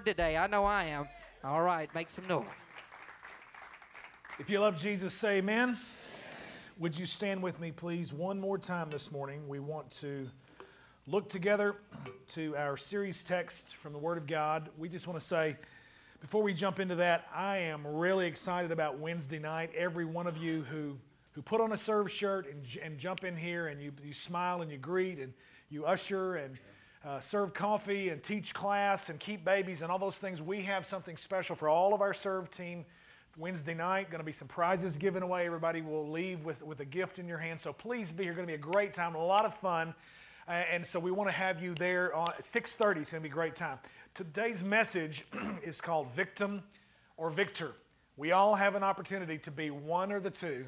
stirred today. I know I am. All right, make some noise. If you love Jesus, say amen. Would you stand with me, please, one more time this morning? We want to look together to our series text from the Word of God. We just want to say, before we jump into that, I am really excited about Wednesday night. Every one of you who, who put on a serve shirt and, and jump in here and you, you smile and you greet and you usher and uh, serve coffee and teach class and keep babies and all those things, we have something special for all of our serve team Wednesday night. Going to be some prizes given away. Everybody will leave with, with a gift in your hand. So please be here. Going to be a great time, a lot of fun. Uh, and so we want to have you there on 6.30. It's going to be a great time. Today's message is called Victim or Victor. We all have an opportunity to be one or the two,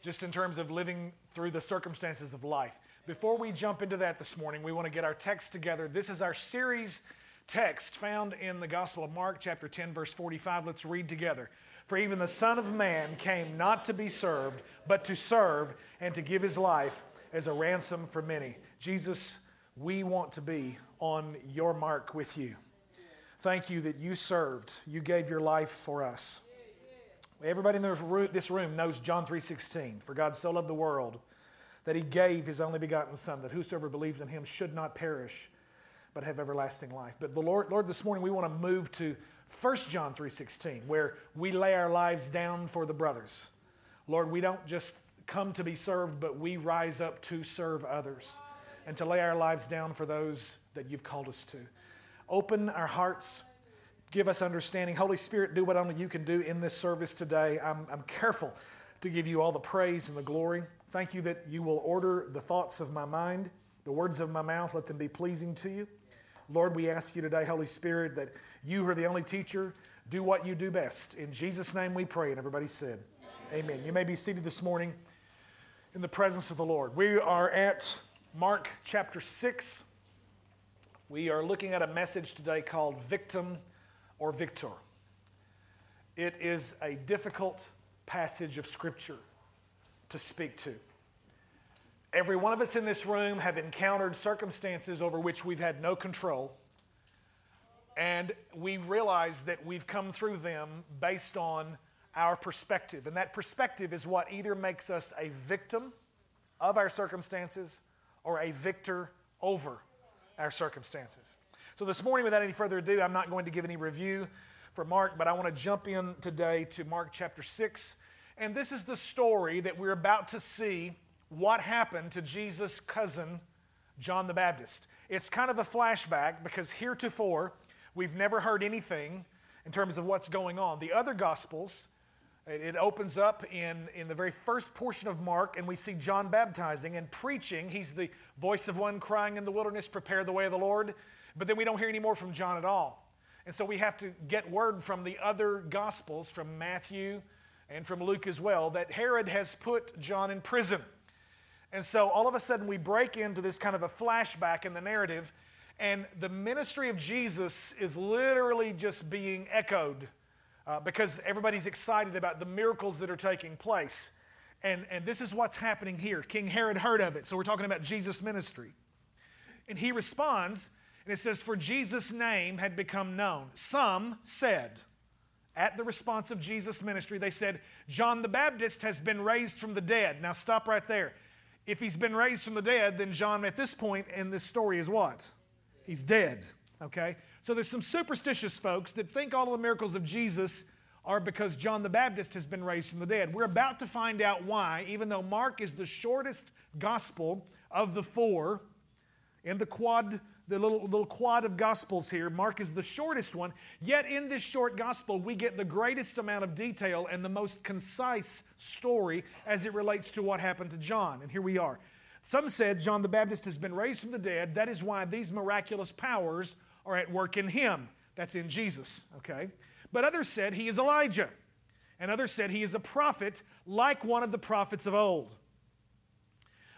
just in terms of living through the circumstances of life. Before we jump into that this morning, we want to get our text together. This is our series text found in the Gospel of Mark, chapter 10, verse 45. Let's read together. For even the Son of Man came not to be served, but to serve and to give his life as a ransom for many. Jesus, we want to be on your mark with you. Thank you that you served, you gave your life for us. Everybody in this room knows John 3:16. For God so loved the world that he gave his only begotten son that whosoever believes in him should not perish but have everlasting life. But the Lord, Lord this morning we want to move to 1 John 3:16 where we lay our lives down for the brothers. Lord, we don't just come to be served, but we rise up to serve others and to lay our lives down for those that you've called us to. Open our hearts, give us understanding. Holy Spirit, do what only you can do in this service today. I'm, I'm careful to give you all the praise and the glory. Thank you that you will order the thoughts of my mind, the words of my mouth, let them be pleasing to you. Lord, we ask you today, Holy Spirit, that you who are the only teacher. Do what you do best. In Jesus' name we pray. And everybody said, Amen. Amen. You may be seated this morning in the presence of the Lord. We are at Mark chapter 6. We are looking at a message today called Victim or Victor. It is a difficult passage of Scripture to speak to. Every one of us in this room have encountered circumstances over which we've had no control. And we realize that we've come through them based on our perspective. And that perspective is what either makes us a victim of our circumstances or a victor over our circumstances. So, this morning, without any further ado, I'm not going to give any review for Mark, but I want to jump in today to Mark chapter 6. And this is the story that we're about to see what happened to Jesus' cousin, John the Baptist. It's kind of a flashback because heretofore we've never heard anything in terms of what's going on. The other Gospels, it opens up in, in the very first portion of Mark, and we see John baptizing and preaching. He's the voice of one crying in the wilderness, prepare the way of the Lord. But then we don't hear any more from John at all. And so we have to get word from the other Gospels, from Matthew and from Luke as well, that Herod has put John in prison. And so all of a sudden we break into this kind of a flashback in the narrative, and the ministry of Jesus is literally just being echoed uh, because everybody's excited about the miracles that are taking place. And, and this is what's happening here. King Herod heard of it, so we're talking about Jesus' ministry. And he responds, and it says, For Jesus' name had become known. Some said, at the response of Jesus' ministry, they said, John the Baptist has been raised from the dead. Now stop right there. If he's been raised from the dead, then John at this point in this story is what? He's dead. Okay? So there's some superstitious folks that think all of the miracles of Jesus are because John the Baptist has been raised from the dead. We're about to find out why, even though Mark is the shortest gospel of the four in the quad the little, little quad of gospels here. Mark is the shortest one. Yet in this short gospel, we get the greatest amount of detail and the most concise story as it relates to what happened to John. And here we are. Some said John the Baptist has been raised from the dead. That is why these miraculous powers are at work in him. That's in Jesus, okay? But others said he is Elijah. And others said he is a prophet like one of the prophets of old.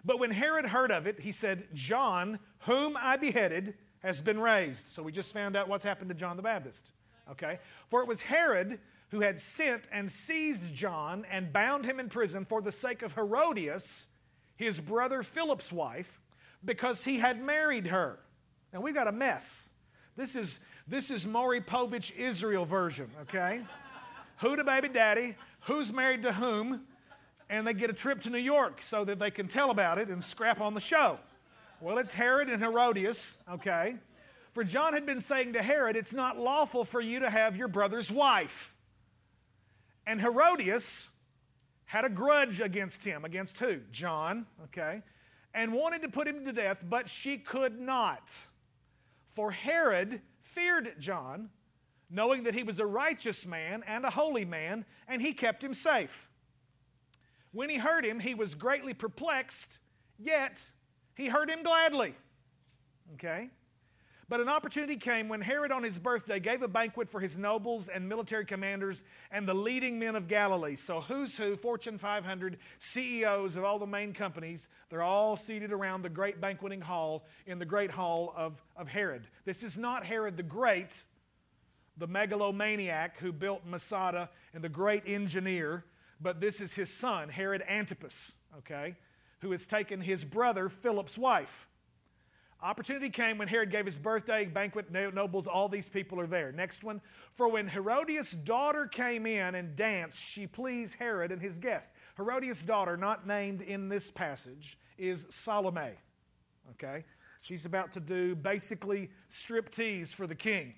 But when Herod heard of it, he said, John, whom I beheaded, has been raised. So we just found out what's happened to John the Baptist. Okay? For it was Herod who had sent and seized John and bound him in prison for the sake of Herodias, his brother Philip's wife, because he had married her. Now we've got a mess. This is This is Maury Povich Israel version, okay? Who to baby daddy? Who's married to whom? And they get a trip to New York so that they can tell about it and scrap on the show. Well, it's Herod and Herodias, okay? For John had been saying to Herod, It's not lawful for you to have your brother's wife. And Herodias had a grudge against him. Against who? John, okay? And wanted to put him to death, but she could not. For Herod feared John, knowing that he was a righteous man and a holy man, and he kept him safe. When he heard him, he was greatly perplexed, yet he heard him gladly. Okay? But an opportunity came when Herod, on his birthday, gave a banquet for his nobles and military commanders and the leading men of Galilee. So, who's who, Fortune 500 CEOs of all the main companies, they're all seated around the great banqueting hall in the great hall of, of Herod. This is not Herod the Great, the megalomaniac who built Masada and the great engineer, but this is his son, Herod Antipas, okay, who has taken his brother Philip's wife. Opportunity came when Herod gave his birthday banquet, nobles, all these people are there. Next one. For when Herodias' daughter came in and danced, she pleased Herod and his guest. Herodias' daughter, not named in this passage, is Salome. Okay? She's about to do basically striptease for the king.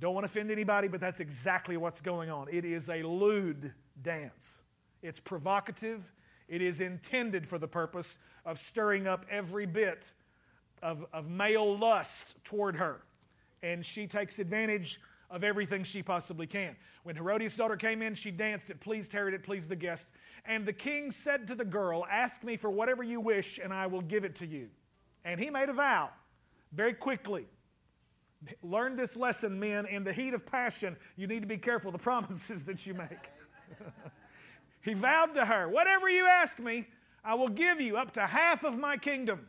Don't want to offend anybody, but that's exactly what's going on. It is a lewd dance. It's provocative. It is intended for the purpose of stirring up every bit of, of male lust toward her. And she takes advantage of everything she possibly can. When Herodias' daughter came in, she danced. It pleased Herod, it pleased the guest. And the king said to the girl, Ask me for whatever you wish, and I will give it to you. And he made a vow very quickly. Learn this lesson, men. In the heat of passion, you need to be careful the promises that you make. he vowed to her, Whatever you ask me, I will give you up to half of my kingdom.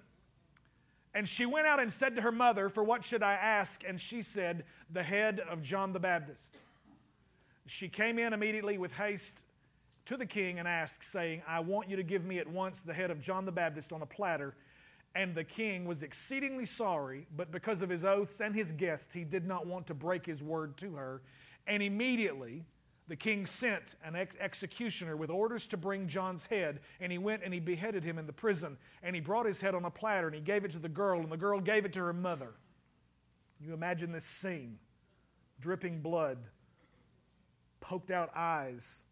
And she went out and said to her mother, For what should I ask? And she said, The head of John the Baptist. She came in immediately with haste to the king and asked, saying, I want you to give me at once the head of John the Baptist on a platter. And the king was exceedingly sorry, but because of his oaths and his guests, he did not want to break his word to her. And immediately, the king sent an ex- executioner with orders to bring John's head, and he went and he beheaded him in the prison. And he brought his head on a platter, and he gave it to the girl, and the girl gave it to her mother. You imagine this scene dripping blood, poked out eyes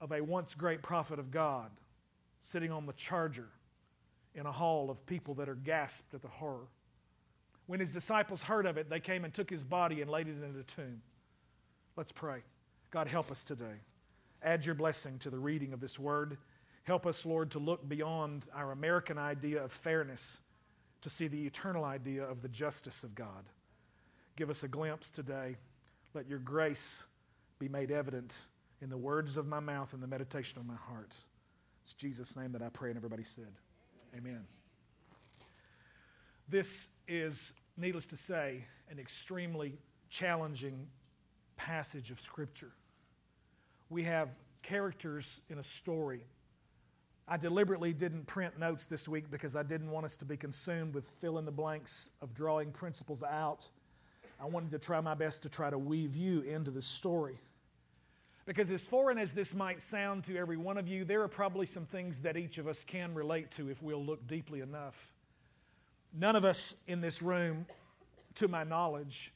of a once great prophet of God sitting on the charger in a hall of people that are gasped at the horror. When his disciples heard of it, they came and took his body and laid it in a tomb. Let's pray. God, help us today. Add your blessing to the reading of this word. Help us, Lord, to look beyond our American idea of fairness to see the eternal idea of the justice of God. Give us a glimpse today. Let your grace be made evident in the words of my mouth and the meditation of my heart. It's Jesus' name that I pray, and everybody said, Amen. This is, needless to say, an extremely challenging passage of Scripture we have characters in a story. I deliberately didn't print notes this week because I didn't want us to be consumed with fill in the blanks of drawing principles out. I wanted to try my best to try to weave you into the story. Because, as foreign as this might sound to every one of you, there are probably some things that each of us can relate to if we'll look deeply enough. None of us in this room, to my knowledge,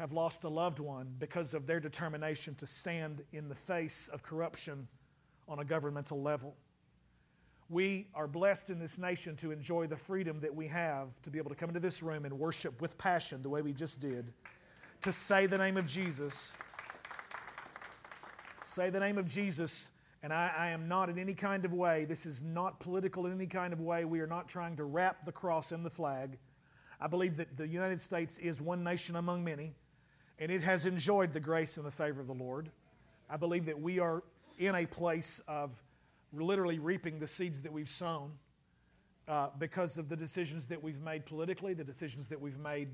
have lost a loved one because of their determination to stand in the face of corruption on a governmental level. We are blessed in this nation to enjoy the freedom that we have to be able to come into this room and worship with passion the way we just did, to say the name of Jesus. Say the name of Jesus, and I, I, am not in any kind of way, this is not political in any kind of way. We are not trying to wrap the cross in the flag. I believe that the United States is one nation among many and it has enjoyed the grace and the favor of the Lord. I believe that we are in a place of literally reaping the seeds that we've sown uh, because of the decisions that we've made politically, the decisions that we've made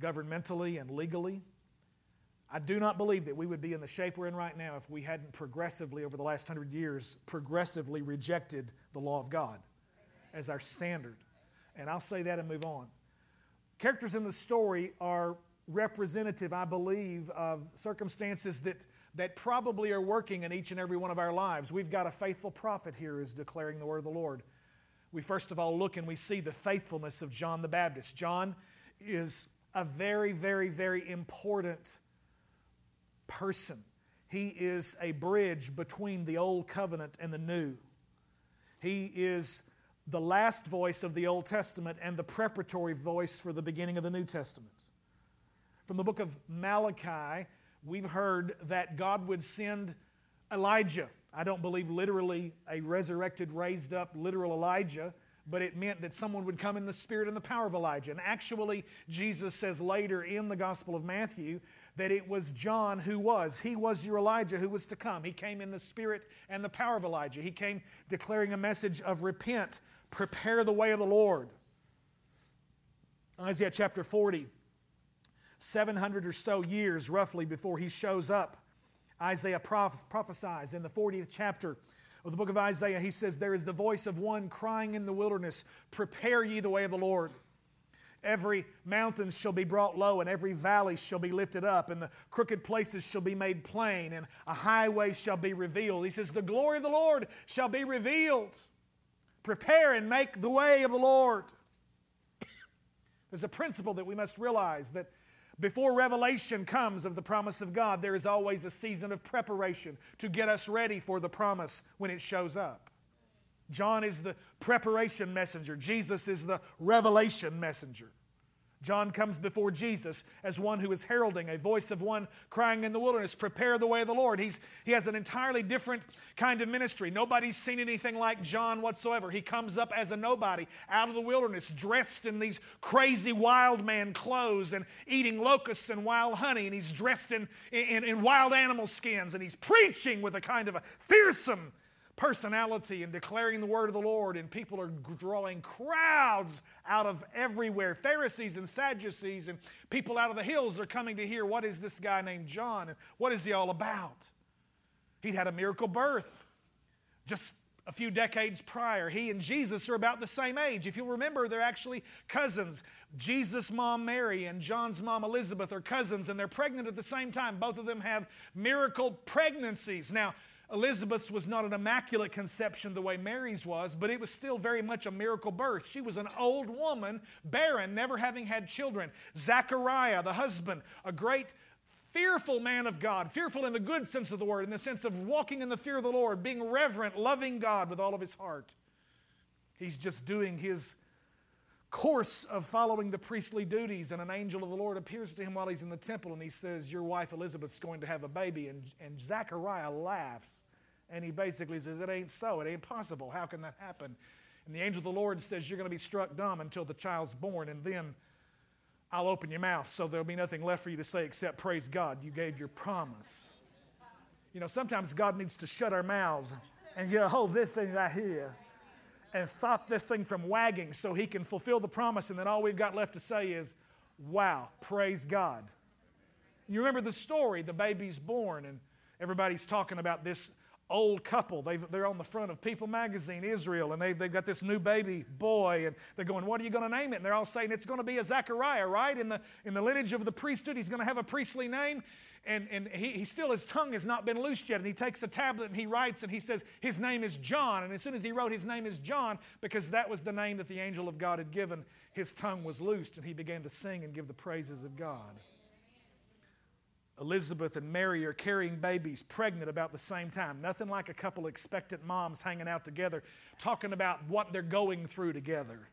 governmentally and legally. I do not believe that we would be in the shape we're in right now if we hadn't progressively, over the last hundred years, progressively rejected the law of God as our standard. And I'll say that and move on. Characters in the story are representative, I believe, of circumstances that, that probably are working in each and every one of our lives. We've got a faithful prophet here who's declaring the word of the Lord. We first of all look and we see the faithfulness of John the Baptist. John is a very, very, very important person. He is a bridge between the old covenant and the new. He is the last voice of the Old Testament and the preparatory voice for the beginning of the New Testament. From the book of Malachi, we've heard that God would send Elijah. I don't believe literally a resurrected, raised up, literal Elijah, but it meant that someone would come in the spirit and the power of Elijah. And actually, Jesus says later in the Gospel of Matthew that it was John who was. He was your Elijah who was to come. He came in the spirit and the power of Elijah. He came declaring a message of repent, prepare the way of the Lord. Isaiah chapter 40, 700 or so years roughly before he shows up, Isaiah proph- prophesies in the 40th chapter of the book of Isaiah. He says, There is the voice of one crying in the wilderness, Prepare ye the way of the Lord. Every mountain shall be brought low, and every valley shall be lifted up, and the crooked places shall be made plain, and a highway shall be revealed. He says, The glory of the Lord shall be revealed. Prepare and make the way of the Lord. There's a principle that we must realize that before revelation comes of the promise of God, there is always a season of preparation to get us ready for the promise when it shows up. John is the preparation messenger, Jesus is the revelation messenger. John comes before Jesus as one who is heralding, a voice of one crying in the wilderness, Prepare the way of the Lord. He's, he has an entirely different kind of ministry. Nobody's seen anything like John whatsoever. He comes up as a nobody out of the wilderness, dressed in these crazy wild man clothes and eating locusts and wild honey, and he's dressed in, in, in wild animal skins, and he's preaching with a kind of a fearsome personality and declaring the word of the Lord, and people are drawing crowds out of everywhere. Pharisees and Sadducees and people out of the hills are coming to hear what is this guy named John and what is he all about? He'd had a miracle birth just a few decades prior. He and Jesus are about the same age. If you'll remember, they're actually cousins. Jesus' mom Mary and John's mom Elizabeth are cousins, and they're pregnant at the same time. Both of them have miracle pregnancies. Now, Elizabeth's was not an immaculate conception the way Mary's was, but it was still very much a miracle birth. She was an old woman, barren, never having had children. Zachariah, the husband, a great fearful man of God, fearful in the good sense of the word, in the sense of walking in the fear of the Lord, being reverent, loving God with all of his heart. He's just doing his course of following the priestly duties, and an angel of the Lord appears to him while he's in the temple, and he says, Your wife Elizabeth's going to have a baby. And, and Zechariah laughs, and he basically says, It ain't so. It ain't possible. How can that happen? And the angel of the Lord says, You're going to be struck dumb until the child's born, and then I'll open your mouth, so there'll be nothing left for you to say except, Praise God, you gave your promise. You know, sometimes God needs to shut our mouths and get a hold of this thing right here and stop this thing from wagging so he can fulfill the promise. And then all we've got left to say is, wow, praise God. You remember the story, the baby's born, and everybody's talking about this old couple. they are on the front of People magazine, Israel, and they've, they've got this new baby boy, and they're going, What are you going to name it? And they're all saying it's going to be a Zechariah, right? In the, in the lineage of the priesthood, he's going to have a priestly name and, and he, he still, his tongue has not been loosed yet. And he takes a tablet and he writes and he says, His name is John. And as soon as he wrote, His name is John, because that was the name that the angel of God had given, his tongue was loosed and he began to sing and give the praises of God. Elizabeth and Mary are carrying babies, pregnant about the same time. Nothing like a couple expectant moms hanging out together, talking about what they're going through together.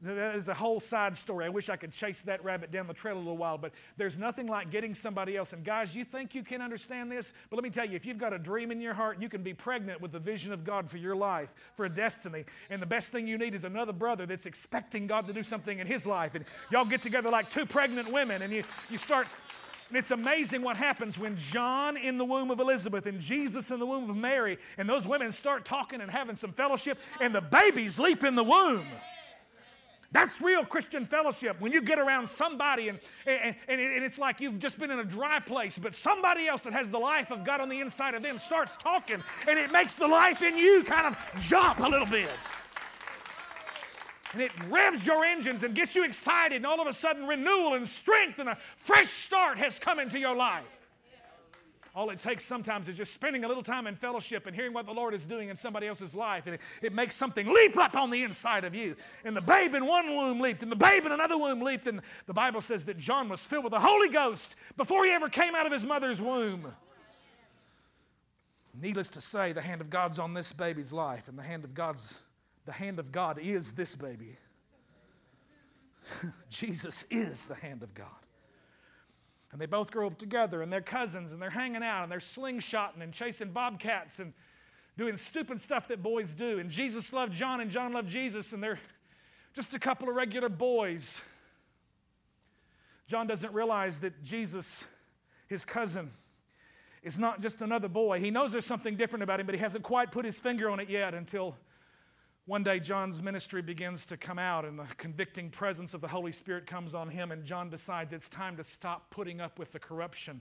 That is a whole side story. I wish I could chase that rabbit down the trail a little while, but there's nothing like getting somebody else. And guys, you think you can understand this? But let me tell you, if you've got a dream in your heart, you can be pregnant with the vision of God for your life, for a destiny. And the best thing you need is another brother that's expecting God to do something in his life. And y'all get together like two pregnant women and you, you start. And it's amazing what happens when John in the womb of Elizabeth and Jesus in the womb of Mary, and those women start talking and having some fellowship, and the babies leap in the womb. That's real Christian fellowship. When you get around somebody and, and, and, it's like you've just been in a dry place, but somebody else that has the life of God on the inside of them starts talking, and it makes the life in you kind of jump a little bit. And it revs your engines and gets you excited, and all of a sudden, renewal and strength and a fresh start has come into your life. All it takes sometimes is just spending a little time in fellowship and hearing what the Lord is doing in somebody else's life. And it, it, makes something leap up on the inside of you. And the babe in one womb leaped, and the babe in another womb leaped. And the Bible says that John was filled with the Holy Ghost before he ever came out of his mother's womb. Needless to say, the hand of God's on this baby's life, and the hand of God's the hand of God is this baby. Jesus is the hand of God. And they both grow up together and they're cousins and they're hanging out and they're slingshotting and chasing bobcats and doing stupid stuff that boys do. And Jesus loved John and John loved Jesus and they're just a couple of regular boys. John doesn't realize that Jesus, his cousin, is not just another boy. He knows there's something different about him, but he hasn't quite put his finger on it yet until one day, John's ministry begins to come out, and the convicting presence of the Holy Spirit comes on him, and John decides it's time to stop putting up with the corruption.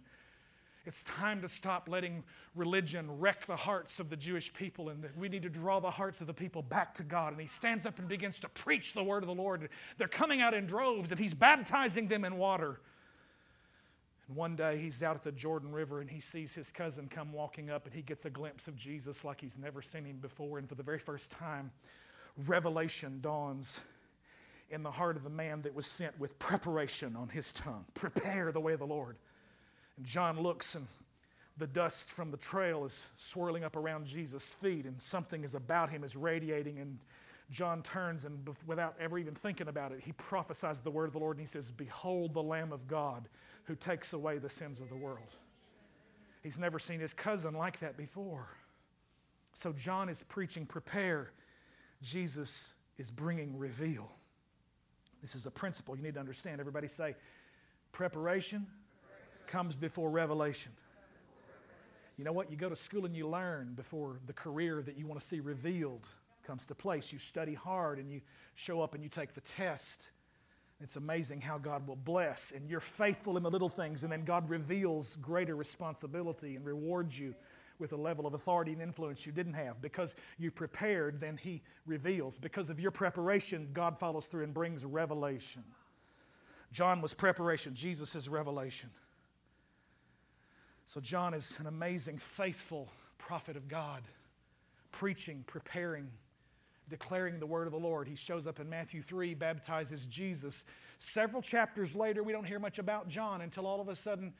It's time to stop letting religion wreck the hearts of the Jewish people, and that we need to draw the hearts of the people back to God. And he stands up and begins to preach the word of the Lord. They're coming out in droves, and he's baptizing them in water. And one day he's out at the Jordan River and he sees his cousin come walking up and he gets a glimpse of Jesus like he's never seen him before. And for the very first time, revelation dawns in the heart of the man that was sent with preparation on his tongue. Prepare the way of the Lord. And John looks and the dust from the trail is swirling up around Jesus' feet and something is about him is radiating and John turns and without ever even thinking about it, he prophesies the word of the Lord and he says, Behold the Lamb of God who takes away the sins of the world. He's never seen his cousin like that before. So John is preaching, prepare. Jesus is bringing reveal. This is a principle you need to understand. Everybody say, preparation comes before revelation. You know what? You go to school and you learn before the career that you want to see revealed comes to place. You study hard and you show up and you take the test it's amazing how God will bless, and you're faithful in the little things, and then God reveals greater responsibility and rewards you with a level of authority and influence you didn't have. Because you prepared, then He reveals. Because of your preparation, God follows through and brings revelation. John was preparation, Jesus is revelation. So, John is an amazing, faithful prophet of God, preaching, preparing, declaring the word of the Lord. He shows up in Matthew 3, baptizes Jesus. Several chapters later, we don't hear much about John until all of a sudden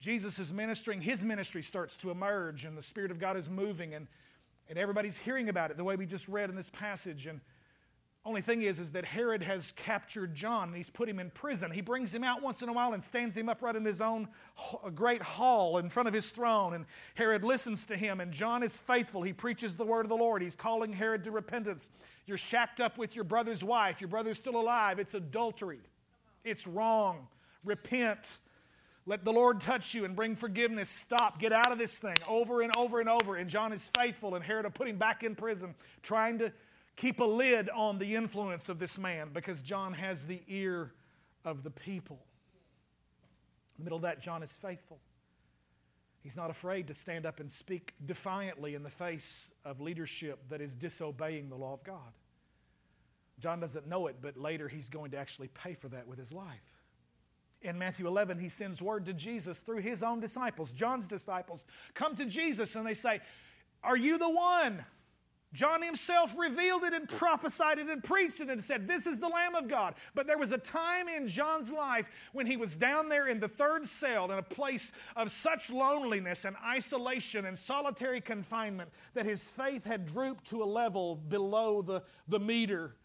Jesus is ministering. His ministry starts to emerge, and the Spirit of God is moving, and, and everybody's hearing about it the way we just read in this passage. And only thing is, is that Herod has captured John and he's put him in prison. He brings him out once in a while and stands him up right in his own great hall in front of his throne. And Herod listens to him, and John is faithful. He preaches the word of the Lord. He's calling Herod to repentance. You're shacked up with your brother's wife. Your brother's still alive. It's adultery, it's wrong. Repent. Let the Lord touch you and bring forgiveness. Stop. Get out of this thing over and over and over. And John is faithful, and Herod will put him back in prison, trying to keep a lid on the influence of this man because John has the ear of the people. In the middle of that, John is faithful. He's not afraid to stand up and speak defiantly in the face of leadership that is disobeying the law of God. John doesn't know it, but later he's going to actually pay for that with his life. In Matthew 11, he sends word to Jesus through his own disciples, John's disciples, come to Jesus and they say, Are you the one? John himself revealed it and prophesied it and preached it and said, This is the Lamb of God. But there was a time in John's life when he was down there in the third cell in a place of such loneliness and isolation and solitary confinement that his faith had drooped to a level below the, the meter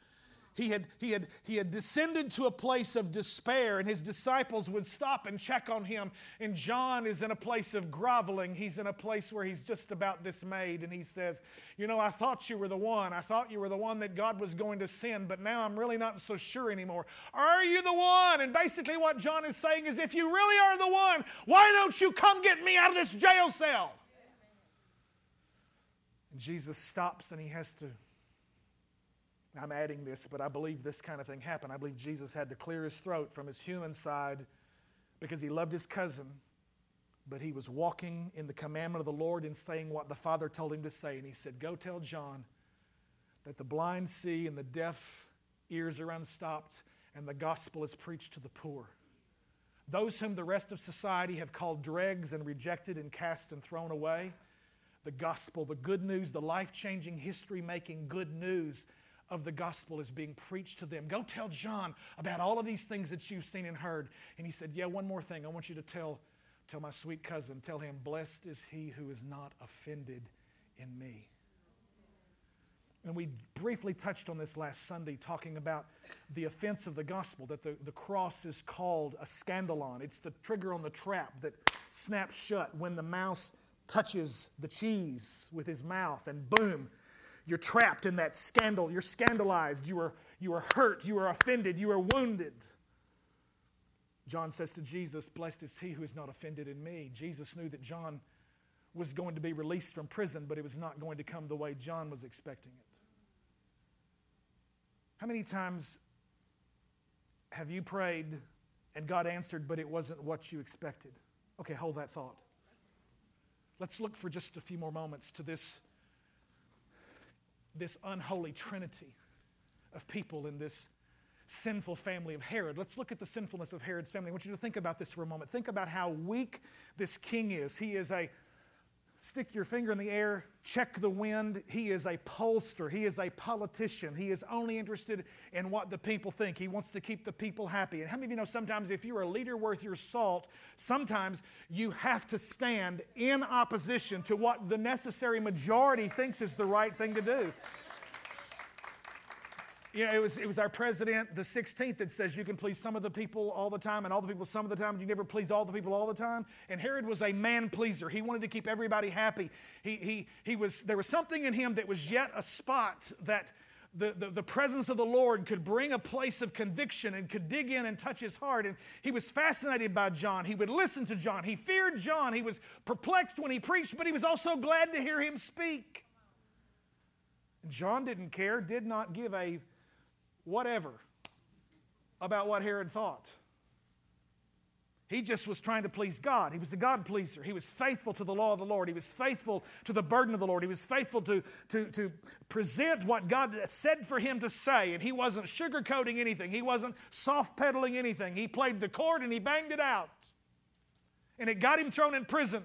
he had, he, had, he had descended to a place of despair, and his disciples would stop and check on him. And John is in a place of groveling. He's in a place where he's just about dismayed. And he says, You know, I thought you were the one. I thought you were the one that God was going to send, but now I'm really not so sure anymore. Are you the one? And basically, what John is saying is, If you really are the one, why don't you come get me out of this jail cell? And Jesus stops and he has to I'm adding this, but I believe this kind of thing happened. I believe Jesus had to clear his throat from his human side because he loved his cousin, but he was walking in the commandment of the Lord and saying what the Father told him to say. And he said, Go tell John that the blind see and the deaf ears are unstopped, and the gospel is preached to the poor. Those whom the rest of society have called dregs and rejected and cast and thrown away, the gospel, the good news, the life changing, history making good news of the gospel is being preached to them. Go tell John about all of these things that you've seen and heard. And he said, Yeah, one more thing. I want you to tell, tell my sweet cousin, tell him, Blessed is he who is not offended in me. And we briefly touched on this last Sunday, talking about the offense of the gospel, that the, the cross is called a scandalon. It's the trigger on the trap that snaps shut when the mouse touches the cheese with his mouth, and boom, you're trapped in that scandal. You're scandalized. You are, you are hurt. You are offended. You are wounded. John says to Jesus, Blessed is he who is not offended in me. Jesus knew that John was going to be released from prison, but it was not going to come the way John was expecting it. How many times have you prayed and God answered, but it wasn't what you expected? Okay, hold that thought. Let's look for just a few more moments to this, this unholy trinity of people in this sinful family of Herod. Let's look at the sinfulness of Herod's family. I want you to think about this for a moment. Think about how weak this king is. He is a stick your finger in the air, check the wind. He is a pollster. He is a politician. He is only interested in what the people think. He wants to keep the people happy. And how many of you know sometimes if you're a leader worth your salt, sometimes you have to stand in opposition to what the necessary majority thinks is the right thing to do. You know, it was, it was our president, the 16th, that says you can please some of the people all the time and all the people some of the time. You never please all the people all the time. And Herod was a man pleaser. He wanted to keep everybody happy. He, he, he was, there was something in him that was yet a spot that the, the, the presence of the Lord could bring a place of conviction and could dig in and touch his heart. And he was fascinated by John. He would listen to John. He feared John. He was perplexed when he preached, but he was also glad to hear him speak. John didn't care, did not give a whatever about what Herod thought. He just was trying to please God. He was a God pleaser. He was faithful to the law of the Lord. He was faithful to the burden of the Lord. He was faithful to, to, to present what God said for him to say. And he wasn't sugarcoating anything, he wasn't soft pedaling anything. He played the chord and he banged it out. And it got him thrown in prison.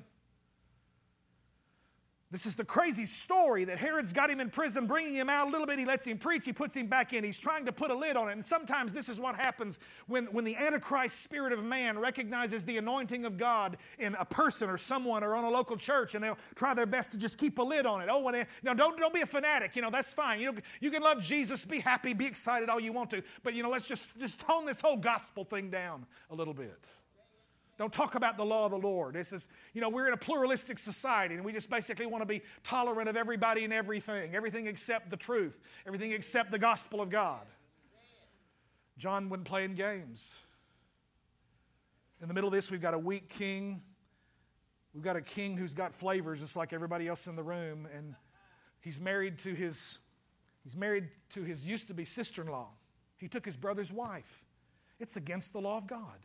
This is the crazy story that Herod's got him in prison, bringing him out a little bit. He lets him preach, he puts him back in. He's trying to put a lid on it. And sometimes this is what happens when, when the Antichrist spirit of man recognizes the anointing of God in a person or someone or on a local church, and they'll try their best to just keep a lid on it. Oh, when now don't, don't be a fanatic. You know, that's fine. You, know, you can love Jesus, be happy, be excited all you want to. But, you know, let's just, just tone this whole gospel thing down a little bit. Don't talk about the law of the Lord. This is, you know, we're in a pluralistic society and we just basically want to be tolerant of everybody and everything, everything except the truth, everything except the gospel of God. John wasn't playing games. In the middle of this, we've got a weak king. We've got a king who's got flavors just like everybody else in the room, and he's married to his he's married to his used to be sister-in-law. He took his brother's wife. It's against the law of God.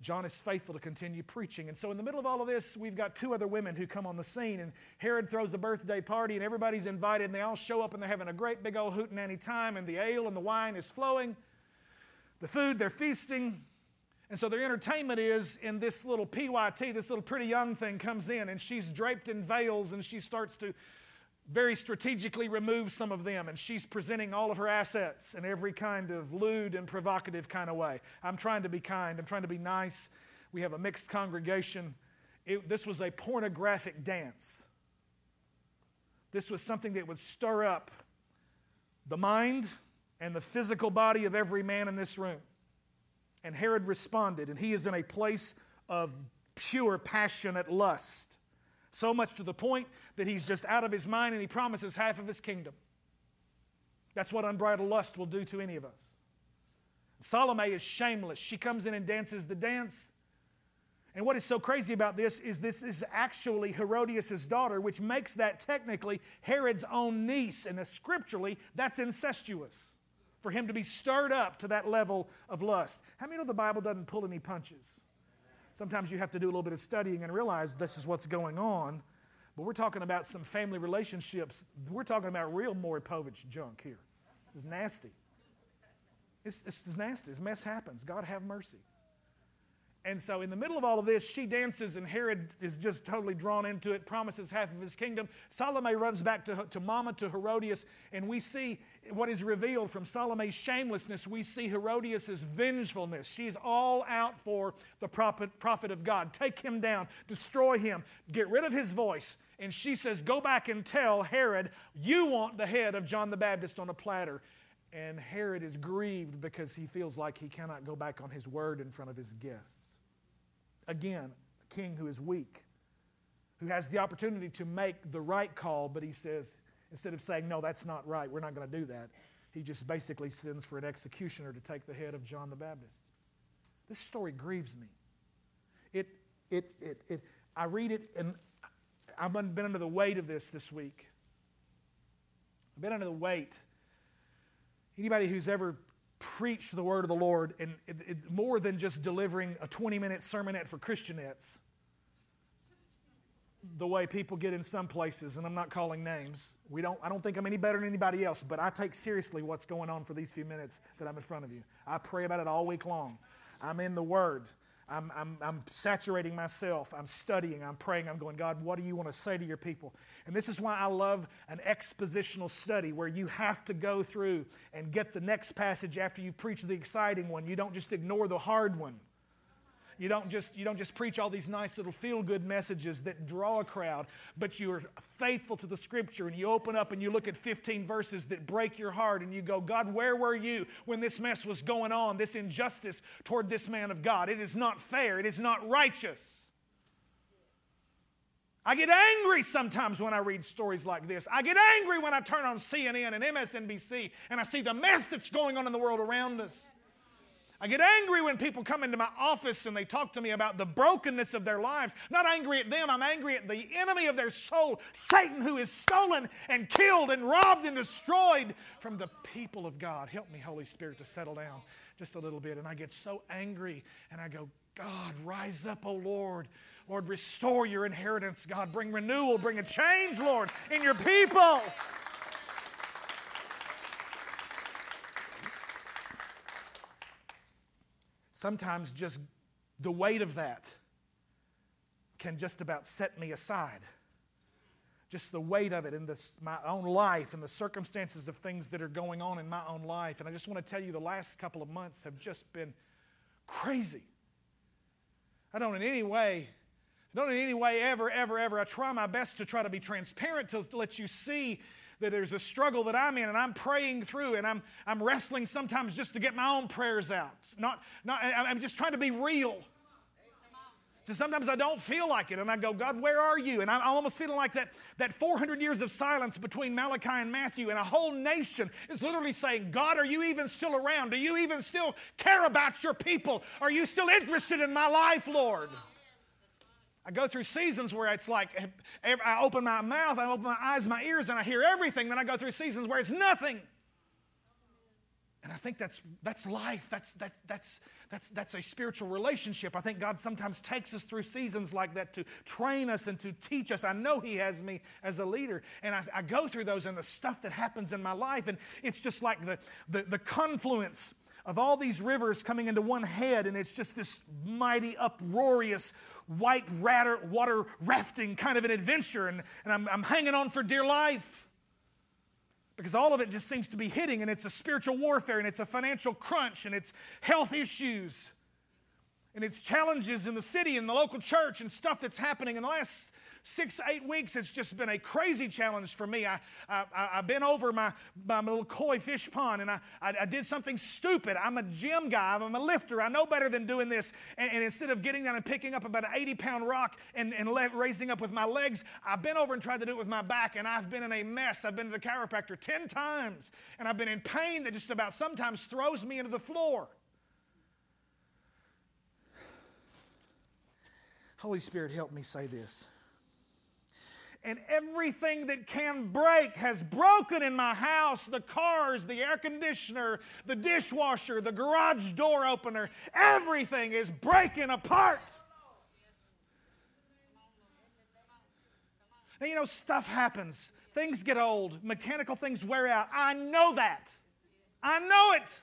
John is faithful to continue preaching. And so, in the middle of all of this, we've got two other women who come on the scene. And Herod throws a birthday party, and everybody's invited, and they all show up, and they're having a great big old hootenanny time, and the ale and the wine is flowing. The food, they're feasting. And so, their entertainment is in this little PYT, this little pretty young thing comes in, and she's draped in veils, and she starts to very strategically removes some of them, and she's presenting all of her assets in every kind of lewd and provocative kind of way. I'm trying to be kind, I'm trying to be nice. We have a mixed congregation. It, this was a pornographic dance. This was something that would stir up the mind and the physical body of every man in this room. And Herod responded, and he is in a place of pure, passionate lust. So much to the point that he's just out of his mind and he promises half of his kingdom. That's what unbridled lust will do to any of us. Salome is shameless. She comes in and dances the dance. And what is so crazy about this is this is actually Herodias' daughter, which makes that technically Herod's own niece. And scripturally, that's incestuous for him to be stirred up to that level of lust. How many know the Bible doesn't pull any punches? Sometimes you have to do a little bit of studying and realize this is what's going on. But we're talking about some family relationships. We're talking about real Maury Povich junk here. This is nasty. It's, it's nasty. This mess happens. God have mercy. And so, in the middle of all of this, she dances, and Herod is just totally drawn into it, promises half of his kingdom. Salome runs back to, to Mama, to Herodias, and we see what is revealed from Salome's shamelessness. We see Herodias' vengefulness. She's all out for the prophet, prophet of God. Take him down, destroy him, get rid of his voice. And she says, Go back and tell Herod, you want the head of John the Baptist on a platter. And Herod is grieved because he feels like he cannot go back on his word in front of his guests. Again, a king who is weak, who has the opportunity to make the right call, but he says, instead of saying, No, that's not right, we're not going to do that, he just basically sends for an executioner to take the head of John the Baptist. This story grieves me. It, it, it, it, I read it and I've been under the weight of this this week. I've been under the weight Anybody who's ever preached the word of the Lord, and it, it, more than just delivering a 20 minute sermonette for Christianettes, the way people get in some places, and I'm not calling names. We don't, I don't think I'm any better than anybody else, but I take seriously what's going on for these few minutes that I'm in front of you. I pray about it all week long. I'm in the Word. I'm, I'm, I'm saturating myself. I'm studying. I'm praying. I'm going, God, what do you want to say to your people? And this is why I love an expositional study where you have to go through and get the next passage after you preach the exciting one. You don't just ignore the hard one. You don't just, you don't just preach all these nice little feel good messages that draw a crowd, but you are faithful to the scripture and you open up and you look at 15 verses that break your heart and you go, God, where were you when this mess was going on, this injustice toward this man of God? It is not fair, it is not righteous. I get angry sometimes when I read stories like this. I get angry when I turn on CNN and MSNBC and I see the mess that's going on in the world around us. I get angry when people come into my office and they talk to me about the brokenness of their lives. Not angry at them, I'm angry at the enemy of their soul, Satan, who is stolen and killed and robbed and destroyed from the people of God. Help me, Holy Spirit, to settle down just a little bit. And I get so angry and I go, God, rise up, O Lord. Lord, restore your inheritance, God. Bring renewal, bring a change, Lord, in your people. Sometimes just the weight of that can just about set me aside. Just the weight of it in this, my own life and the circumstances of things that are going on in my own life. And I just want to tell you the last couple of months have just been crazy. I don't in any way, I don't in any way ever, ever, ever. I try my best to try to be transparent to, to let you see that there's a struggle that I'm in and I'm praying through and I'm, I'm wrestling sometimes just to get my own prayers out. Not, not, I'm just trying to be real. So sometimes I don't feel like it, and I go, God, where are you? And I'm almost feeling like that, that 400 years of silence between Malachi and Matthew, and a whole nation is literally saying, God, are you even still around? Do you even still care about your people? Are you still interested in my life, Lord? I go through seasons where it's like I open my mouth, I open my eyes, my ears, and I hear everything. Then I go through seasons where it's nothing. And I think that's, that's life. That's, that's, that's, that's, that's a spiritual relationship. I think God sometimes takes us through seasons like that to train us and to teach us. I know He has me as a leader. And I, I go through those and the stuff that happens in my life. And it's just like the, the, the confluence of all these rivers coming into one head. And it's just this mighty, uproarious white ratter, water rafting kind of an adventure, and, and I'm, I'm hanging on for dear life. Because all of it just seems to be hitting, and it's a spiritual warfare, and it's a financial crunch, and it's health issues, and it's challenges in the city and the local church, and stuff that's happening. In the last six, eight weeks, it's just been a crazy challenge for me. I, I, have been over my, my little koi fish pond and I, I, I, did something stupid. I'm a gym guy, I'm a lifter. I know better than doing this. And, and instead of getting down and picking up about an 80 pound rock and, and le- raising up with my legs, I've been over and tried to do it with my back and I've been in a mess. I've been to the chiropractor 10 times and I've been in pain that just about sometimes throws me into the floor. Holy Spirit, help me say this and everything that can break has broken in my house the cars, the air conditioner, the dishwasher, the garage door opener. Everything is breaking apart. Now, you know, stuff happens. Things get old. Mechanical things wear out. I know that. I know it.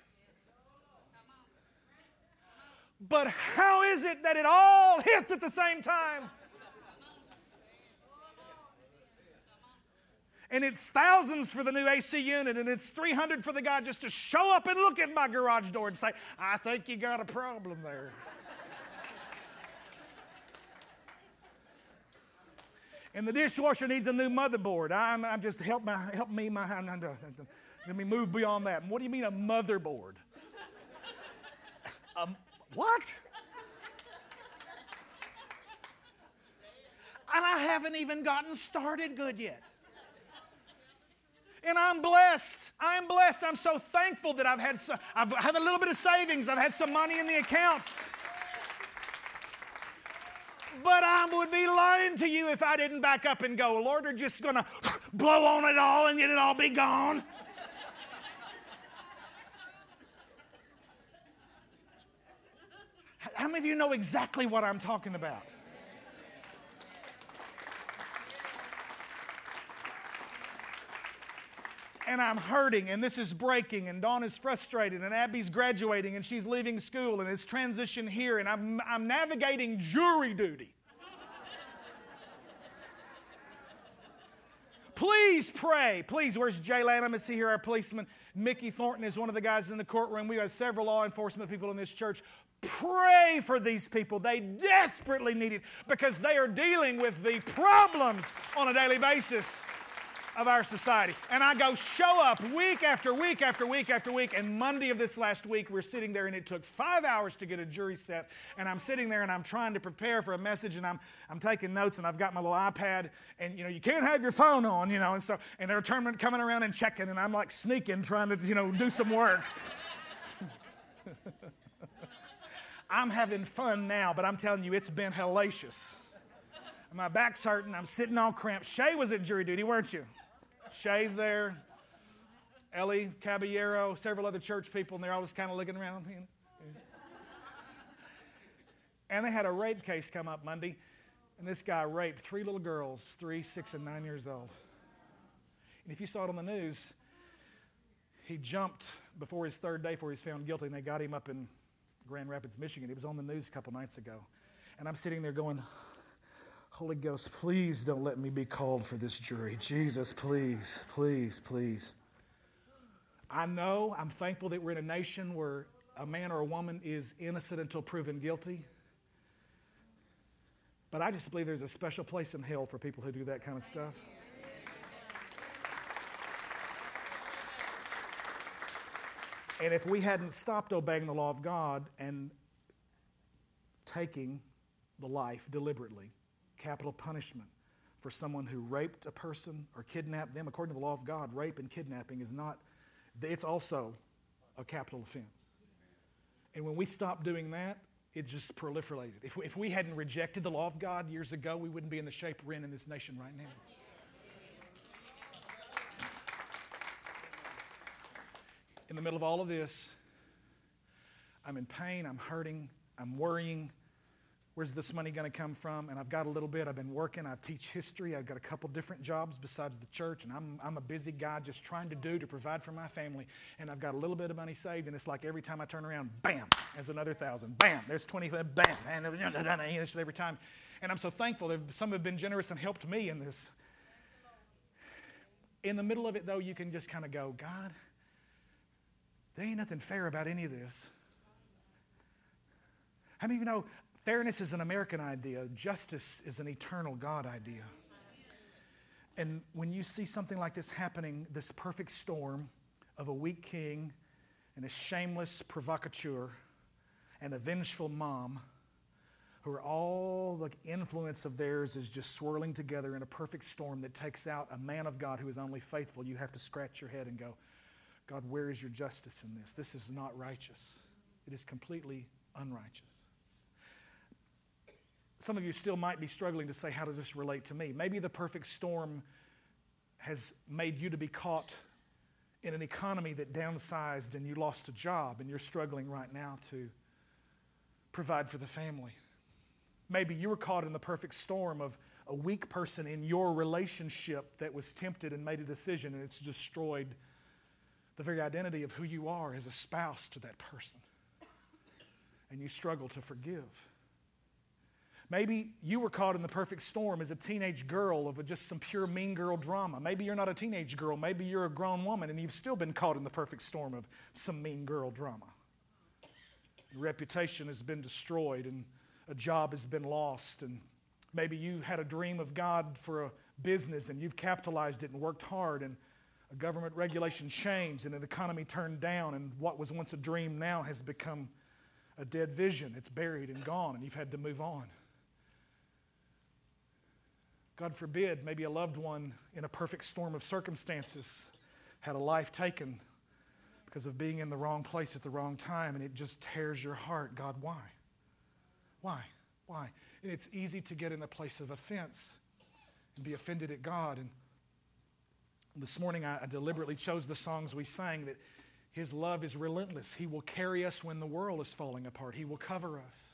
But how is it that it all hits at the same time? And it's thousands for the new AC unit, and it's 300 for the guy just to show up and look at my garage door and say, I think you got a problem there. and the dishwasher needs a new motherboard. I'm, I'm just help, my, help me, my, let me move beyond that. What do you mean a motherboard? um, what? and I haven't even gotten started good yet. And I'm blessed. I'm blessed. I'm so thankful that I've had I've, I have a little bit of savings. I've had some money in the account. But I would be lying to you if I didn't back up and go, Lord, are just going to blow on it all and get it all be gone. How many of you know exactly what I'm talking about? And I'm hurting, and this is breaking, and Dawn is frustrated, and Abby's graduating, and she's leaving school, and it's transition here, and I'm, I'm navigating jury duty. Please pray. Please, where's Jay Lanham? Is he here, our policeman? Mickey Thornton is one of the guys in the courtroom. We have got several law enforcement people in this church. Pray for these people. They desperately need it because they are dealing with the problems on a daily basis of our society. And I go show up week after week after week after week. And Monday of this last week, we're sitting there, and it took five hours to get a jury set. And I'm sitting there, and I'm trying to prepare for a message, and I'm I'm taking notes, and I've got my little iPad, and you know you can't have your phone on, you know, and so and they're turning, coming around and checking, and I'm like sneaking, trying to you know do some work. I'm having fun now, but I'm telling you, it's been hellacious. My back's hurting. I'm sitting all cramped. Shay was at jury duty, weren't you? Shay's there. Ellie Caballero, several other church people, and they're all just kind of looking around. and they had a rape case come up Monday, and this guy raped three little girls, three, six, and nine years old. And if you saw it on the news, he jumped before his third day before he was found guilty, and they got him up in Grand Rapids, Michigan. It was on the news a couple nights ago. And I'm sitting there going, Holy Ghost, please don't let me be called for this jury. Jesus, please, please, please. I know, I'm thankful that we're in a nation where a man or a woman is innocent until proven guilty. But I just believe there's a special place in hell for people who do that kind of stuff. And if we hadn't stopped obeying the law of God and taking the life deliberately, capital punishment for someone who raped a person or kidnapped them, according to the law of God, rape and kidnapping is not, it's also a capital offense. And when we stop doing that, it just proliferated. If we, if we hadn't rejected the law of God years ago, we wouldn't be in the shape we're in in this nation right now. in the middle of all of this, I'm in pain, I'm hurting, I'm worrying. Where's this money going to come from? And I've got a little bit. I've been working. I teach history. I've got a couple different jobs besides the church. And I'm, I'm a busy guy just trying to do to provide for my family. And I've got a little bit of money saved. And it's like every time I turn around, bam, there's another thousand. Bam, there's 20, bam. And every time. And I'm so thankful. That some have been generous and helped me in this. In the middle of it, though, you can just kind of go, God, there ain't nothing fair about any of this. How many of you know fairness is an American idea, justice is an eternal God idea? And when you see something like this happening, this perfect storm of a weak king and a shameless provocateur and a vengeful mom, who are all the influence of theirs is just swirling together in a perfect storm that takes out a man of God who is only faithful, you have to scratch your head and go, God, where is your justice in this? This is not righteous. It is completely unrighteous. Some of you still might be struggling to say, How does this relate to me? Maybe the perfect storm has made you to be caught in an economy that downsized and you lost a job and you're struggling right now to provide for the family. Maybe you were caught in the perfect storm of a weak person in your relationship that was tempted and made a decision and it's destroyed the very identity of who you are as a spouse to that person. And you struggle to forgive. Maybe you were caught in the perfect storm as a teenage girl of just some pure mean girl drama. Maybe you're not a teenage girl. Maybe you're a grown woman and you've still been caught in the perfect storm of some mean girl drama. Your reputation has been destroyed and a job has been lost. And maybe you had a dream of God for a business and you've capitalized it and worked hard and a government regulation changed and an economy turned down and what was once a dream now has become a dead vision. It's buried and gone and you've had to move on. God forbid, maybe a loved one in a perfect storm of circumstances had a life taken because of being in the wrong place at the wrong time, and it just tears your heart. God, why? Why? Why? And it's easy to get in a place of offense and be offended at God. And this morning, I deliberately chose the songs we sang that His love is relentless. He will carry us when the world is falling apart, He will cover us.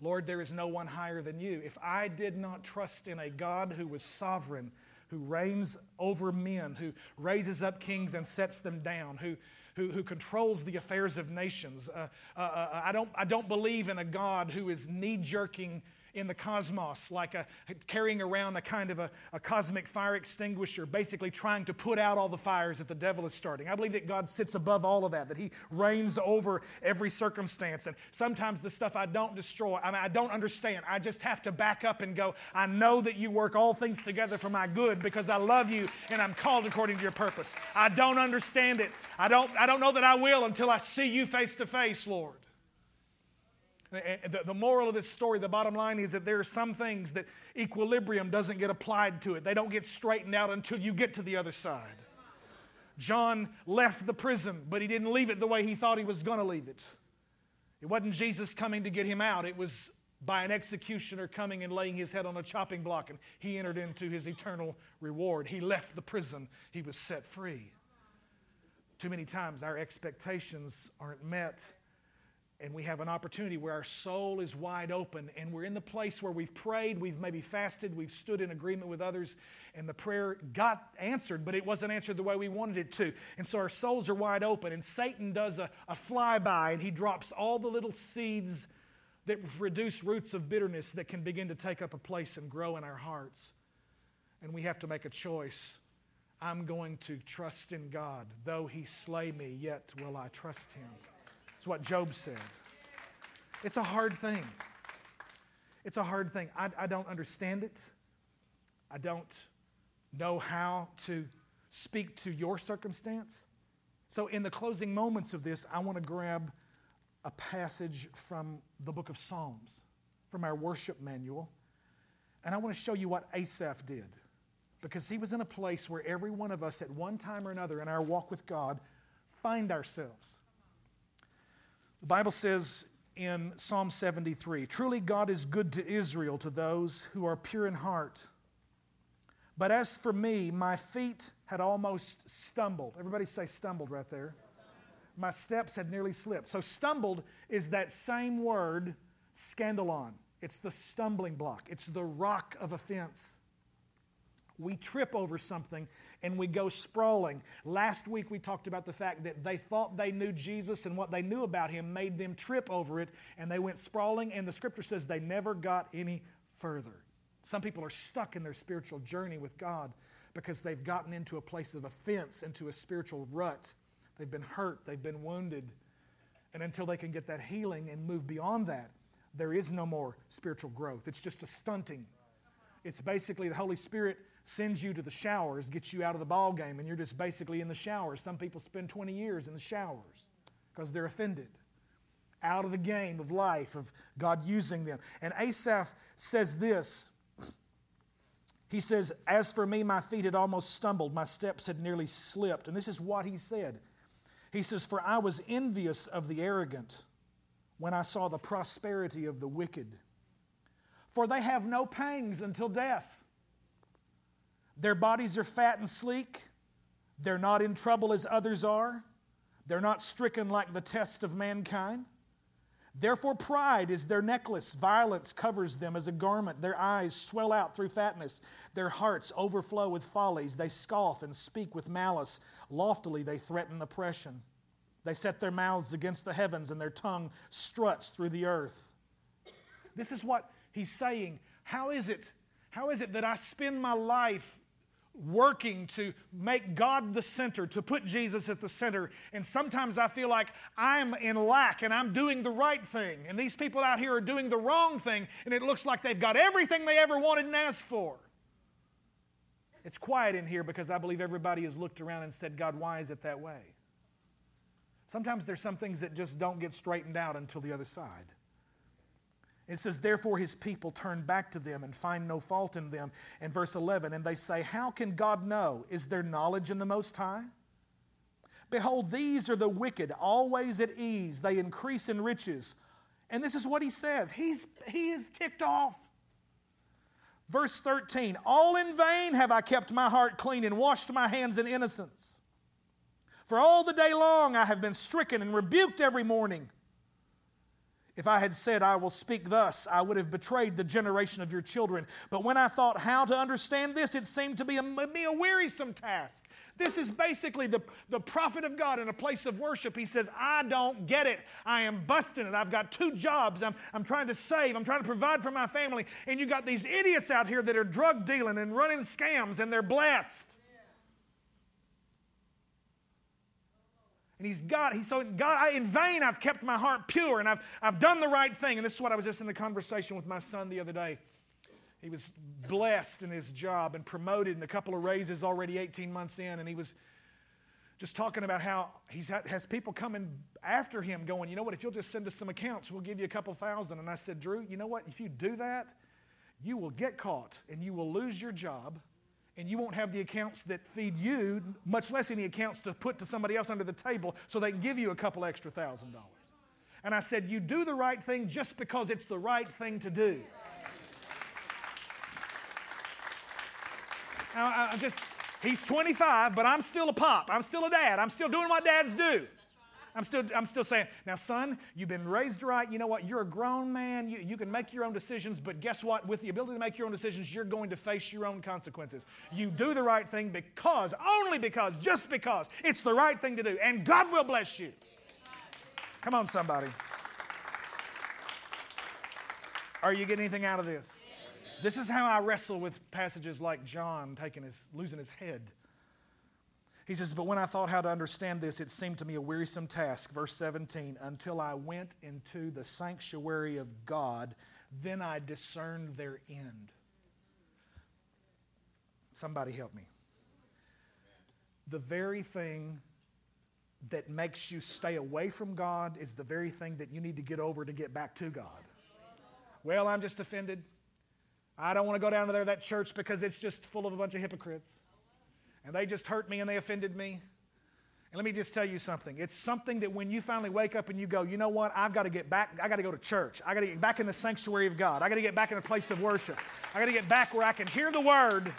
Lord, there is no one higher than you. If I did not trust in a God who was sovereign, who reigns over men, who raises up kings and sets them down, who, who, who controls the affairs of nations, uh, uh, uh, I, don't, I don't believe in a God who is knee jerking in the cosmos, like a, carrying around a kind of a, a, cosmic fire extinguisher, basically trying to put out all the fires that the devil is starting. I believe that God sits above all of that, that He reigns over every circumstance. And sometimes the stuff I don't destroy, I mean, I don't understand. I just have to back up and go, I know that you work all things together for my good because I love you and I'm called according to your purpose. I don't understand it. I don't, I don't know that I will until I see you face to face, Lord. The, the moral of this story, the bottom line is that there are some things that equilibrium doesn't get applied to it. They don't get straightened out until you get to the other side. John left the prison, but he didn't leave it the way he thought he was going to leave it. It wasn't Jesus coming to get him out, it was by an executioner coming and laying his head on a chopping block, and he entered into his eternal reward. He left the prison, he was set free. Too many times our expectations aren't met and we have an opportunity where our soul is wide open and we're in the place where we've prayed, we've maybe fasted, we've stood in agreement with others, and the prayer got answered, but it wasn't answered the way we wanted it to. And so our souls are wide open, and Satan does a, a flyby and he drops all the little seeds that produce roots of bitterness that can begin to take up a place and grow in our hearts. And we have to make a choice. I'm going to trust in God. Though he slay me, yet will I trust him. It's what Job said. It's a hard thing. It's a hard thing. I, I don't understand it. I don't know how to speak to your circumstance. So, in the closing moments of this, I want to grab a passage from the book of Psalms, from our worship manual. And I want to show you what Asaph did. Because he was in a place where every one of us, at one time or another in our walk with God, find ourselves. The Bible says in Psalm 73 Truly God is good to Israel, to those who are pure in heart. But as for me, my feet had almost stumbled. Everybody say stumbled right there. My steps had nearly slipped. So, stumbled is that same word, scandalon. It's the stumbling block, it's the rock of offense we trip over something and we go sprawling. Last week we talked about the fact that they thought they knew Jesus and what they knew about him made them trip over it and they went sprawling, and the scripture says they never got any further. Some people are stuck in their spiritual journey with God because they've gotten into a place of offense, into a spiritual rut. They've been hurt, they've been wounded. And until they can get that healing and move beyond that, there is no more spiritual growth. It's just a stunting. It's basically the Holy Spirit sends you to the showers, gets you out of the ball game, and you're just basically in the showers. Some people spend 20 years in the showers because they're offended. Out of the game of life, of God using them. And Asaph says this. He says, As for me, my feet had almost stumbled, my steps had nearly slipped. And this is what he said. He says, For I was envious of the arrogant when I saw the prosperity of the wicked. For they have no pangs until death. Their bodies are fat and sleek. They're not in trouble as others are. They're not stricken like the test of mankind. Therefore, pride is their necklace. Violence covers them as a garment. Their eyes swell out through fatness. Their hearts overflow with follies. They scoff and speak with malice. Loftily, they threaten oppression. They set their mouths against the heavens, and their tongue struts through the earth. This is what he's saying. How is it? How is it that I spend my life working to make God the center, to put Jesus at the center. And sometimes I feel like I'm in lack and I'm doing the right thing. And these people out here are doing the wrong thing, and it looks like they've got everything they ever wanted and asked for. It's quiet in here because I believe everybody has looked around and said, God, why is it that way? Sometimes there's some things that just don't get straightened out until the other side. It says, Therefore, his people turn back to them and find no fault in them. In verse 11, and they say, How can God know? Is there knowledge in the Most High? Behold, these are the wicked, always at ease. They increase in riches. And this is what he says. He's, he is ticked off. Verse 13 All in vain have I kept my heart clean and washed my hands in innocence. For all the day long I have been stricken and rebuked every morning. If I had said, I will speak thus, I would have betrayed the generation of your children. But when I thought how to understand this, it seemed to be a, me a wearisome task. This is basically the, the prophet of God in a place of worship. He says, I don't get it. I am busting it. I've got two jobs. I'm, I'm trying to save. I'm trying to provide for my family. And you got these idiots out here that are drug dealing and running scams, and they're blessed. And he's God, he's so God, I, in vain I've kept my heart pure and I've, I've done the right thing. And this is what I was just in a conversation with my son the other day. He was blessed in his job and promoted and a couple of raises already 18 months in. And he was just talking about how he has people coming after him going, you know what, if you'll just send us some accounts, we'll give you a couple thousand. And I said, Drew, you know what, if you do that, you will get caught and you will lose your job and you won't have the accounts that feed you, much less any accounts to put to somebody else under the table so they can give you a couple extra thousand dollars. And I said, You do the right thing just because it's the right thing to do. Now, I just, he's 25, but I'm still a pop. I'm still a dad. I'm still doing what dads do. I'm still, I'm still saying, now, son, you've been raised right. You know what? You're a grown man. You, you can make your own decisions, but guess what? With the ability to make your own decisions, you're going to face your own consequences. You do the right thing because, only because, just because it's the right thing to do, and God will bless you. Come on, somebody. Are you getting anything out of this? This is how I wrestle with passages like John taking his, losing his head. He says, But when I thought how to understand this, it seemed to me a wearisome task. Verse 17, until I went into the sanctuary of God, then I discerned their end. Somebody help me. The very thing that makes you stay away from God is the very thing that you need to get over to get back to God. Well, I'm just offended. I don't want to go down to there, that church, because it's just full of a bunch of hypocrites and they just hurt me and they offended me. And let me just tell you something. It's something that when you finally wake up and you go, you know what? I've got to get back. I got to go to church. I got to get back in the sanctuary of God. I got to get back in a place of worship. I got to get back where I can hear the word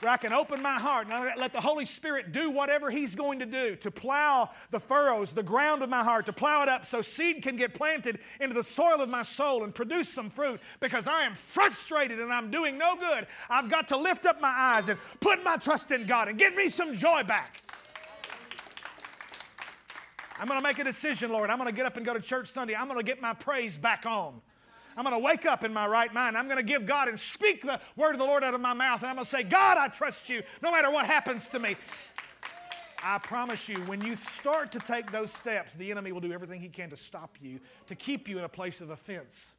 where I can open my heart and let the Holy Spirit do whatever He's going to do to plow the furrows, the ground of my heart, to plow it up so seed can get planted into the soil of my soul and produce some fruit because I am frustrated and I'm doing no good. I've got to lift up my eyes and put my trust in God and get me some joy back. I'm going to make a decision, Lord. I'm going to get up and go to church Sunday. I'm going to get my praise back on. I'm going to wake up in my right mind. I'm going to give God and speak the word of the Lord out of my mouth. And I'm going to say, God, I trust you no matter what happens to me. I promise you, when you start to take those steps, the enemy will do everything he can to stop you, to keep you in a place of offense,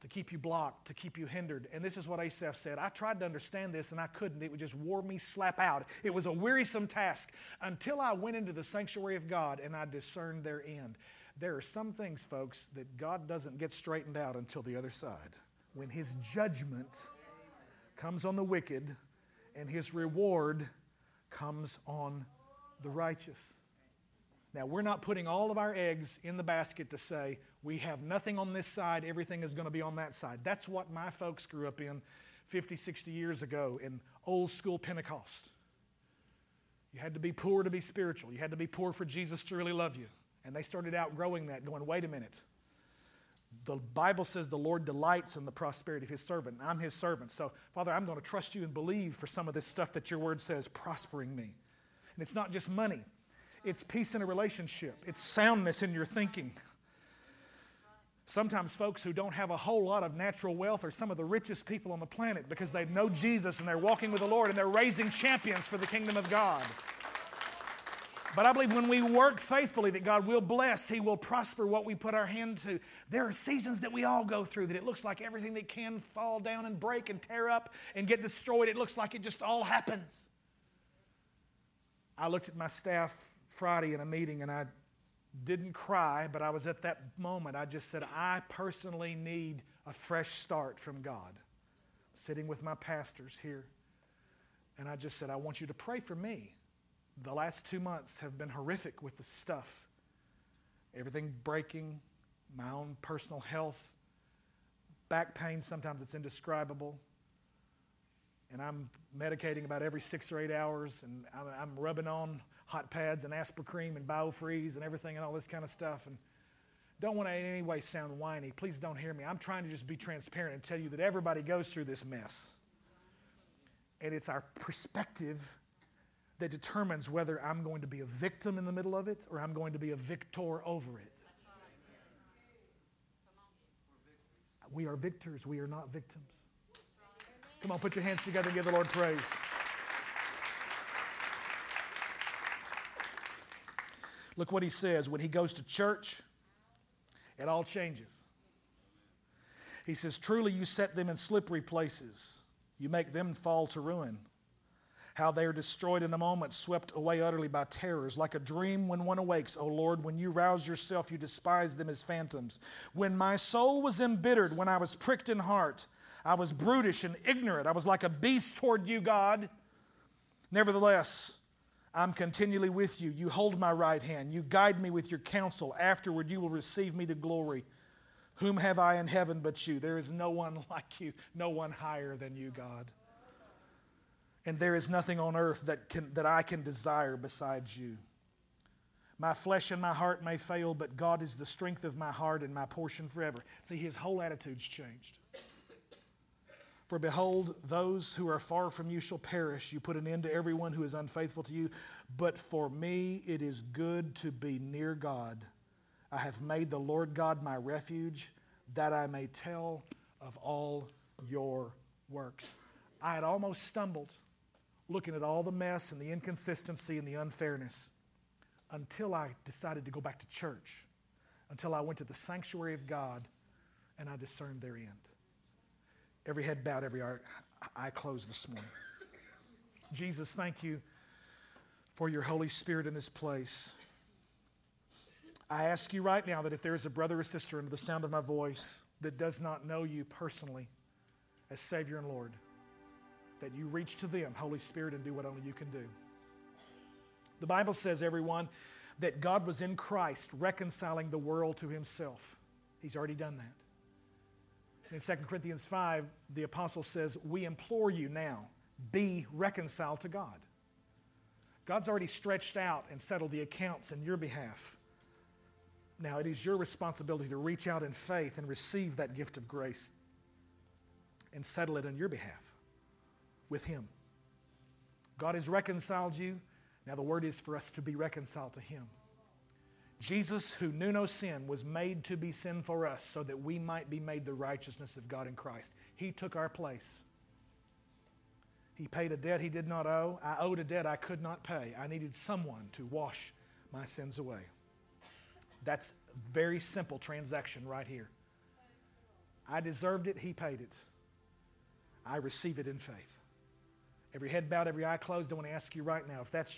to keep you blocked, to keep you hindered. And this is what Asaph said I tried to understand this and I couldn't. It would just wore me slap out. It was a wearisome task until I went into the sanctuary of God and I discerned their end. There are some things, folks, that God doesn't get straightened out until the other side. When His judgment comes on the wicked and His reward comes on the righteous. Now, we're not putting all of our eggs in the basket to say, we have nothing on this side, everything is going to be on that side. That's what my folks grew up in 50, 60 years ago in old school Pentecost. You had to be poor to be spiritual, you had to be poor for Jesus to really love you. And they started outgrowing that, going, wait a minute. the Bible says the Lord delights in the prosperity of his servant. I'm his servant. So, Father, I'm going to trust you and believe for some of this stuff that your word says prospering me. And it's not just money, it's peace in a relationship, it's soundness in your thinking. Sometimes folks who don't have a whole lot of natural wealth are some of the richest people on the planet because they know Jesus and they're walking with the Lord and they're raising champions for the kingdom of God. But I believe when we work faithfully, that God will bless, He will prosper what we put our hand to. There are seasons that we all go through that it looks like everything that can fall down and break and tear up and get destroyed, it looks like it just all happens. I looked at my staff Friday in a meeting and I didn't cry, but I was at that moment. I just said, I personally need a fresh start from God. Sitting with my pastors here. And I just said, I want you to pray for me. The last two months have been horrific with the stuff. Everything breaking, my own personal health, back pain, sometimes it's indescribable. And I'm medicating about every six or eight hours, and I'm, I'm rubbing on hot pads and Aspercreme and Biofreeze and everything and all this kind of stuff. And don't want to in any way sound whiny. Please don't hear me. I'm trying to just be transparent and tell you that everybody goes through this mess. And it's our perspective that determines whether I'm going to be a victim in the middle of it or I'm going to be a victor over it. We are victors, we are not victims. Come on, put your hands together and give the Lord praise. Look what he says when he goes to church, it all changes. He says, Truly, you set them in slippery places, you make them fall to ruin. How they are destroyed in a moment, swept away utterly by terrors, like a dream when one awakes. O Lord, when you rouse yourself, you despise them as phantoms. When my soul was embittered, when I was pricked in heart, I was brutish and ignorant. I was like a beast toward you, God. Nevertheless, I'm continually with you. You hold my right hand. You guide me with your counsel. Afterward, you will receive me to glory. Whom have I in heaven but you? There is no one like you, no one higher than you, God. And there is nothing on earth that, can, that I can desire besides you. My flesh and my heart may fail, but God is the strength of my heart and my portion forever. See, his whole attitude's changed. For behold, those who are far from you shall perish. You put an end to everyone who is unfaithful to you. But for me it is good to be near God. I have made the Lord God my refuge, that I may tell of all your works. I had almost stumbled looking at all the mess and the inconsistency and the unfairness until I decided to go back to church, until I went to the sanctuary of God and I discerned their end. Every head bowed, every eye closed this morning. Jesus, thank you for your Holy Spirit in this place. I ask you right now that if there is a brother or sister under the sound of my voice that does not know you personally as Savior and Lord, that you reach to them, Holy Spirit, and do what only you can do. The Bible says, everyone, that God was in Christ reconciling the world to himself. He's already done that. In 2 Corinthians 5, the apostle says, We implore you now, be reconciled to God. God's already stretched out and settled the accounts in your behalf. Now it is your responsibility to reach out in faith and receive that gift of grace and settle it on your behalf with Him. God has reconciled you. Now the word is for us to be reconciled to Him. Jesus, who knew no sin, was made to be sin for us so that we might be made the righteousness of God in Christ. He took our place. He paid a debt he did not owe. I owed a debt I could not pay. I needed someone to wash my sins away. That's a very simple transaction right here. I deserved it, he paid it. I receive it in faith. Every head bowed, every eye closed. I want to ask you right now if that's